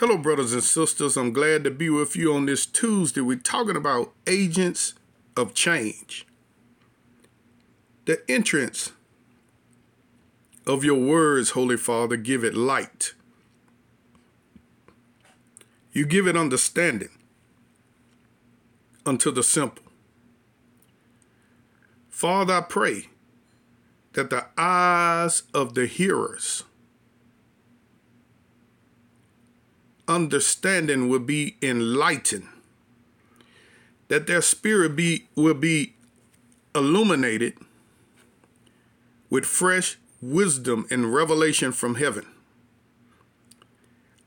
Hello, brothers and sisters. I'm glad to be with you on this Tuesday. We're talking about agents of change. The entrance of your words, Holy Father, give it light. You give it understanding unto the simple. Father, I pray that the eyes of the hearers understanding will be enlightened, that their spirit be will be illuminated with fresh wisdom and revelation from heaven.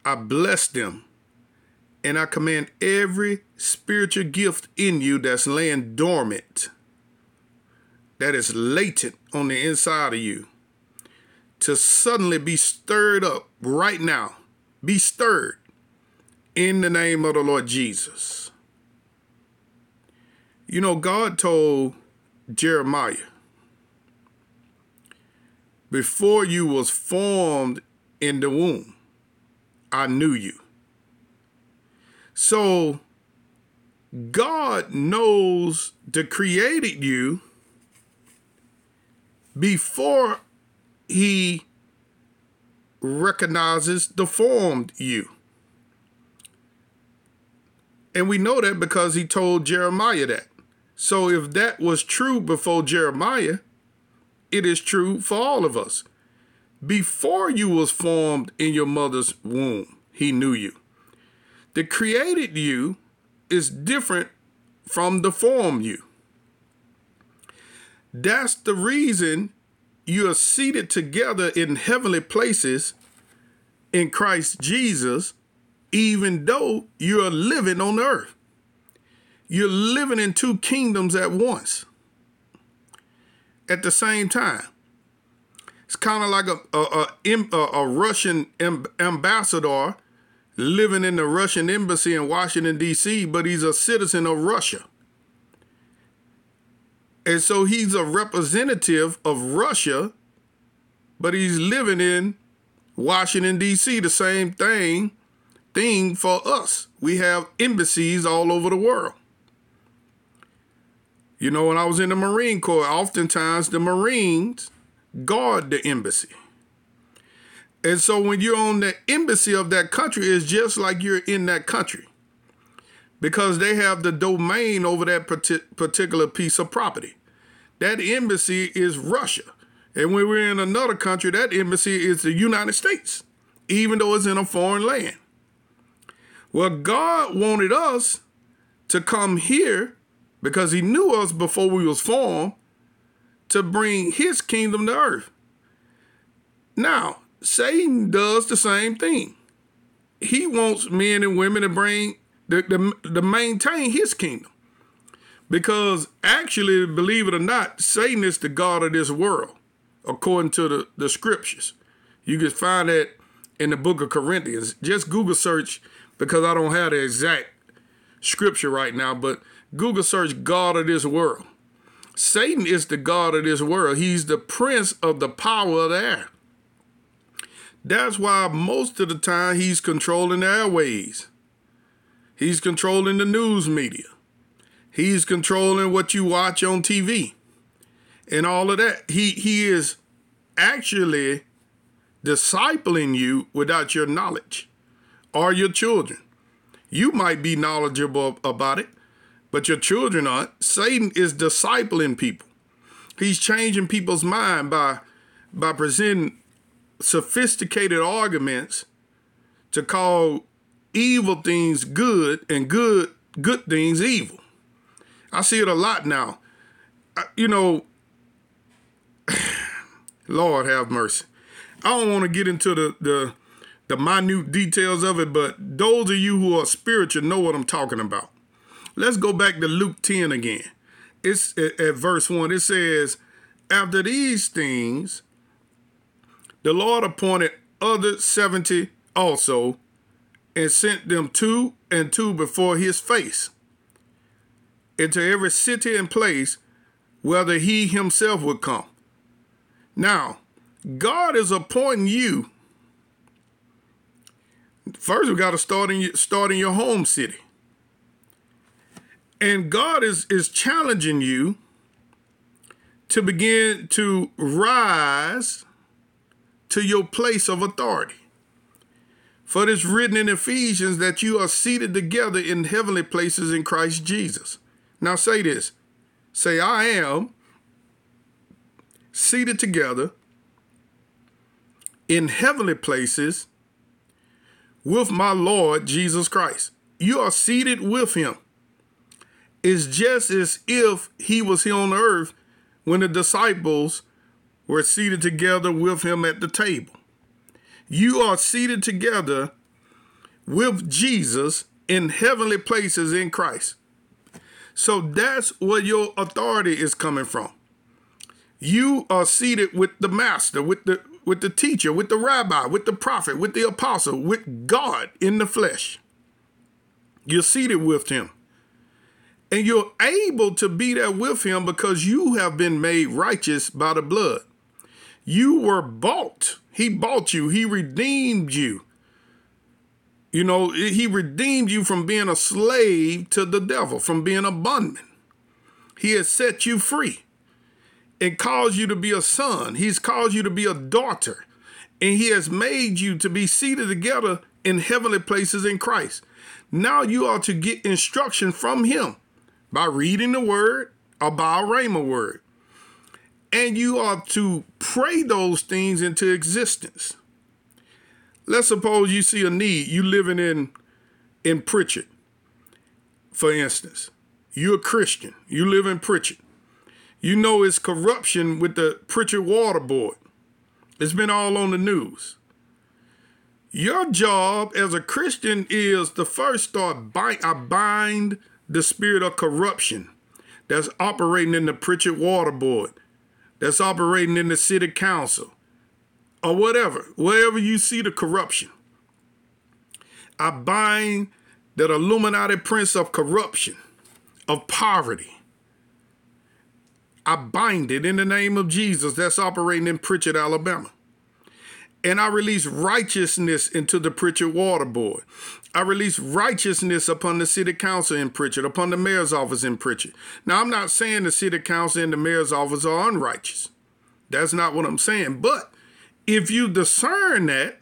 I bless them and I command every spiritual gift in you that's laying dormant, that is latent on the inside of you, to suddenly be stirred up right now. Be stirred in the name of the Lord Jesus. You know, God told Jeremiah, before you was formed in the womb, I knew you. So God knows the created you before he recognizes the formed you. And we know that because he told Jeremiah that. So if that was true before Jeremiah, it is true for all of us. Before you was formed in your mother's womb, he knew you. The created you is different from the form you. That's the reason you are seated together in heavenly places in Christ Jesus even though you're living on earth. You're living in two kingdoms at once, at the same time. It's kind of like a, a, a, a Russian ambassador living in the Russian embassy in Washington, D.C., but he's a citizen of Russia. And so he's a representative of Russia, but he's living in Washington, D.C., the same thing thing for us. We have embassies all over the world. You know, when I was in the Marine Corps, oftentimes the Marines guard the embassy. And so when you're on the embassy of that country, it's just like you're in that country because they have the domain over that particular piece of property. That embassy is Russia. And when we're in another country, that embassy is the United States, even though it's in a foreign land. Well, God wanted us to come here because he knew us before we was formed to bring his kingdom to earth. Now, Satan does the same thing. He wants men and women to bring the, the, to maintain his kingdom. Because actually, believe it or not, Satan is the God of this world, according to the, the scriptures. You can find that in the book of Corinthians. Just Google search because I don't have the exact scripture right now, but Google search God of this world. Satan is the God of this world. He's the prince of the power of the air. That's why most of the time he's controlling the airways. He's controlling the news media. He's controlling what you watch on TV and all of that. He he is actually discipling you without your knowledge or your children. You might be knowledgeable about it, but your children aren't. Satan is discipling people. He's changing people's mind by by presenting sophisticated arguments to call evil things good and good good things evil. I see it a lot now. I, you know, Lord have mercy. I don't want to get into the the the minute details of it, but those of you who are spiritual know what I'm talking about. Let's go back to Luke 10 again. It's at, verse 1. It says, After these things, the Lord appointed other 70 also and sent them two and two before his face into every city and place whether he himself would come. Now, God is appointing you First, we got to start in start in your home city. And God is is challenging you to begin to rise to your place of authority. For it is written in Ephesians that you are seated together in heavenly places in Christ Jesus. Now say this. Say, I am seated together in heavenly places with my Lord Jesus Christ. You are seated with him. It's just as if he was here on earth when the disciples were seated together with him at the table. You are seated together with Jesus in heavenly places in Christ. So that's where your authority is coming from. You are seated with the master, with the with the teacher, with the rabbi, with the prophet, with the apostle, with God in the flesh. You're seated with him. And you're able to be there with him because you have been made righteous by the blood. You were bought. He bought you. He redeemed you. You know, he redeemed you from being a slave to the devil, from being a bondman. He has set you free and caused you to be a son. He's caused you to be a daughter. And he has made you to be seated together in heavenly places in Christ. Now you are to get instruction from him by reading the word or by a rhema word. And you are to pray those things into existence let's suppose you see a need. You living in in Prichard, for instance. You're a Christian. You live in Prichard. You know it's corruption with the Prichard Water Board. It's been all on the news. Your job as a Christian is to first start bind, I bind the spirit of corruption that's operating in the Prichard Water Board, that's operating in the city council, or whatever, wherever you see the corruption. I bind that Illuminati prince of corruption, of poverty. I bind it in the name of Jesus that's operating in Prichard, Alabama. And I release righteousness into the Prichard Water Board. I release righteousness upon the city council in Prichard, upon the mayor's office in Prichard. Now, I'm not saying the city council and the mayor's office are unrighteous. That's not what I'm saying. But if you discern that,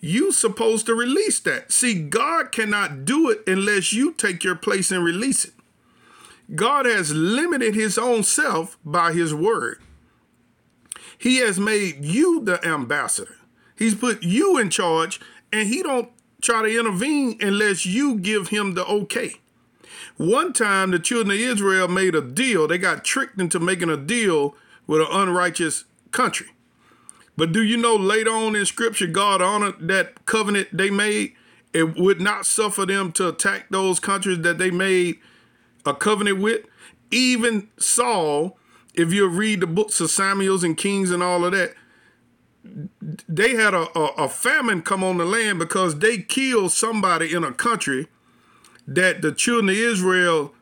you're supposed to release that. See, God cannot do it unless you take your place and release it. God has limited his own self by his word. He has made you the ambassador. He's put you in charge and he don't try to intervene unless you give him the okay. One time the children of Israel made a deal. They got tricked into making a deal with an unrighteous country. But do you know later on in scripture, God honored that covenant they made? It would not suffer them to attack those countries that they made a covenant with. Even Saul, if you read the books of Samuels and Kings and all of that, they had a, a, a famine come on the land because they killed somebody in a country that the children of Israel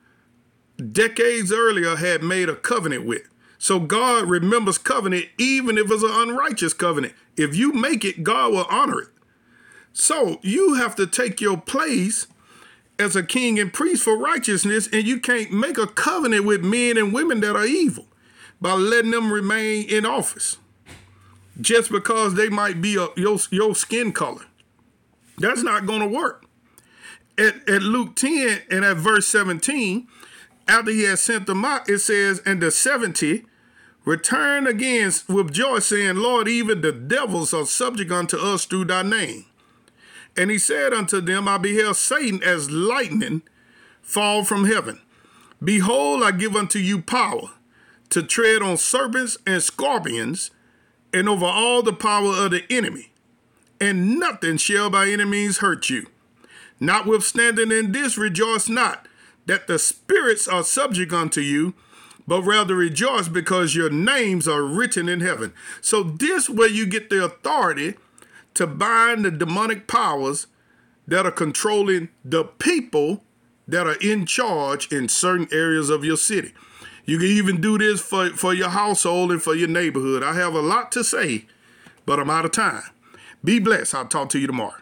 decades earlier had made a covenant with. So God remembers covenant even if it's an unrighteous covenant. If you make it, God will honor it. So you have to take your place as a king and priest for righteousness, and you can't make a covenant with men and women that are evil by letting them remain in office just because they might be a, your, your skin color. That's not going to work. At, at Luke 10 and at verse 17, after he had sent them out, it says, And the 70 Return again with joy, saying, Lord, even the devils are subject unto us through thy name. And he said unto them, I beheld Satan as lightning fall from heaven. Behold, I give unto you power to tread on serpents and scorpions and over all the power of the enemy, and nothing shall by any means hurt you. Notwithstanding in this, rejoice not that the spirits are subject unto you but rather rejoice because your names are written in heaven. So this where you get the authority to bind the demonic powers that are controlling the people that are in charge in certain areas of your city. You can even do this for, for your household and for your neighborhood. I have a lot to say, but I'm out of time. Be blessed. I'll talk to you tomorrow.